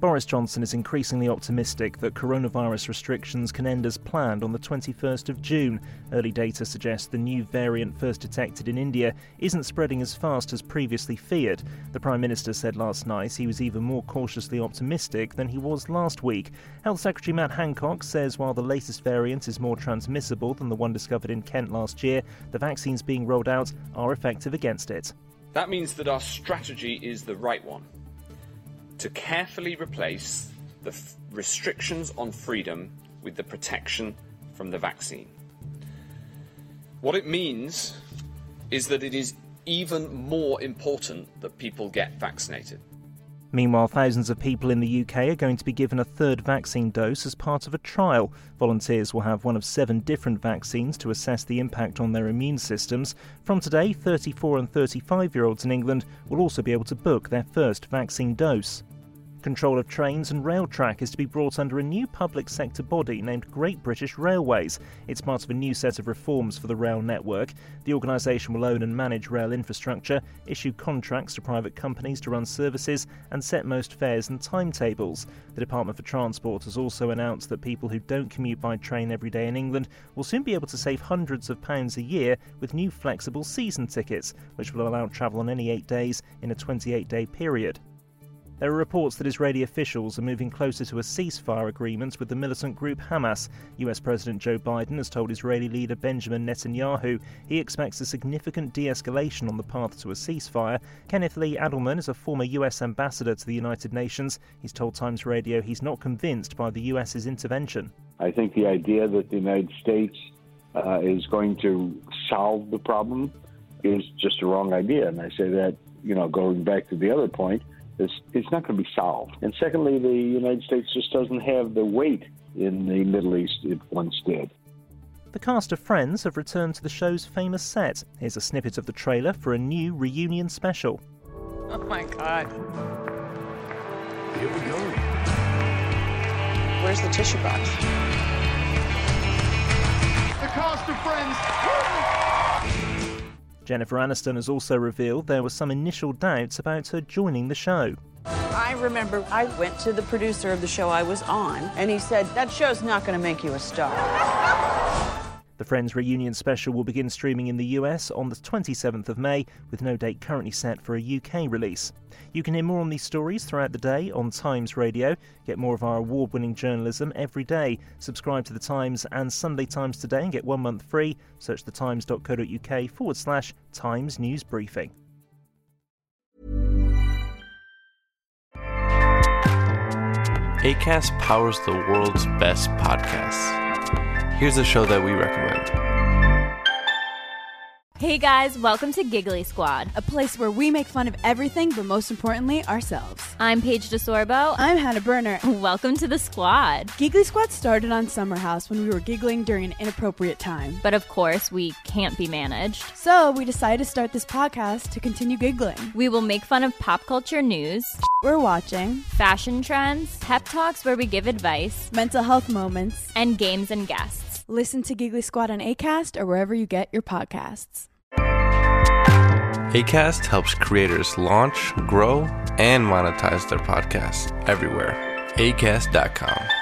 Boris Johnson is increasingly optimistic that coronavirus restrictions can end as planned on the 21st of June. Early data suggests the new variant first detected in India isn't spreading as fast as previously feared. The Prime Minister said last night he was even more cautiously optimistic than he was last week. Health Secretary Matt Hancock says while the latest variant is more transmissible than the one discovered in Kent last year, the vaccines being rolled out are effective against it. That means that our strategy is the right one to carefully replace the f- restrictions on freedom with the protection from the vaccine. What it means is that it is even more important that people get vaccinated. Meanwhile, thousands of people in the UK are going to be given a third vaccine dose as part of a trial. Volunteers will have one of seven different vaccines to assess the impact on their immune systems. From today, 34 and 35 year olds in England will also be able to book their first vaccine dose. Control of trains and rail track is to be brought under a new public sector body named Great British Railways. It's part of a new set of reforms for the rail network. The organisation will own and manage rail infrastructure, issue contracts to private companies to run services, and set most fares and timetables. The Department for Transport has also announced that people who don't commute by train every day in England will soon be able to save hundreds of pounds a year with new flexible season tickets, which will allow travel on any eight days in a 28 day period. There are reports that Israeli officials are moving closer to a ceasefire agreement with the militant group Hamas. US President Joe Biden has told Israeli leader Benjamin Netanyahu he expects a significant de escalation on the path to a ceasefire. Kenneth Lee Adelman is a former US ambassador to the United Nations. He's told Times Radio he's not convinced by the US's intervention. I think the idea that the United States uh, is going to solve the problem is just a wrong idea. And I say that, you know, going back to the other point, it's, it's not going to be solved. And secondly, the United States just doesn't have the weight in the Middle East it once did. The cast of Friends have returned to the show's famous set. Here's a snippet of the trailer for a new reunion special. Oh my god. Here we go. Where's the tissue box? Jennifer Aniston has also revealed there were some initial doubts about her joining the show. I remember I went to the producer of the show I was on, and he said, That show's not going to make you a star. The Friends reunion special will begin streaming in the US on the 27th of May, with no date currently set for a UK release. You can hear more on these stories throughout the day on Times Radio. Get more of our award winning journalism every day. Subscribe to The Times and Sunday Times today and get one month free. Search thetimes.co.uk forward slash Times News Briefing. ACAST powers the world's best podcasts. Here's a show that we recommend. Hey guys, welcome to Giggly Squad. A place where we make fun of everything, but most importantly, ourselves. I'm Paige DeSorbo. I'm Hannah Berner. Welcome to the squad. Giggly Squad started on Summer House when we were giggling during an inappropriate time. But of course, we can't be managed. So we decided to start this podcast to continue giggling. We will make fun of pop culture news, We're watching fashion trends, pep talks where we give advice, mental health moments. and games and guests. Listen to Giggly Squad on ACAST or wherever you get your podcasts. ACAST helps creators launch, grow, and monetize their podcasts everywhere. ACAST.com.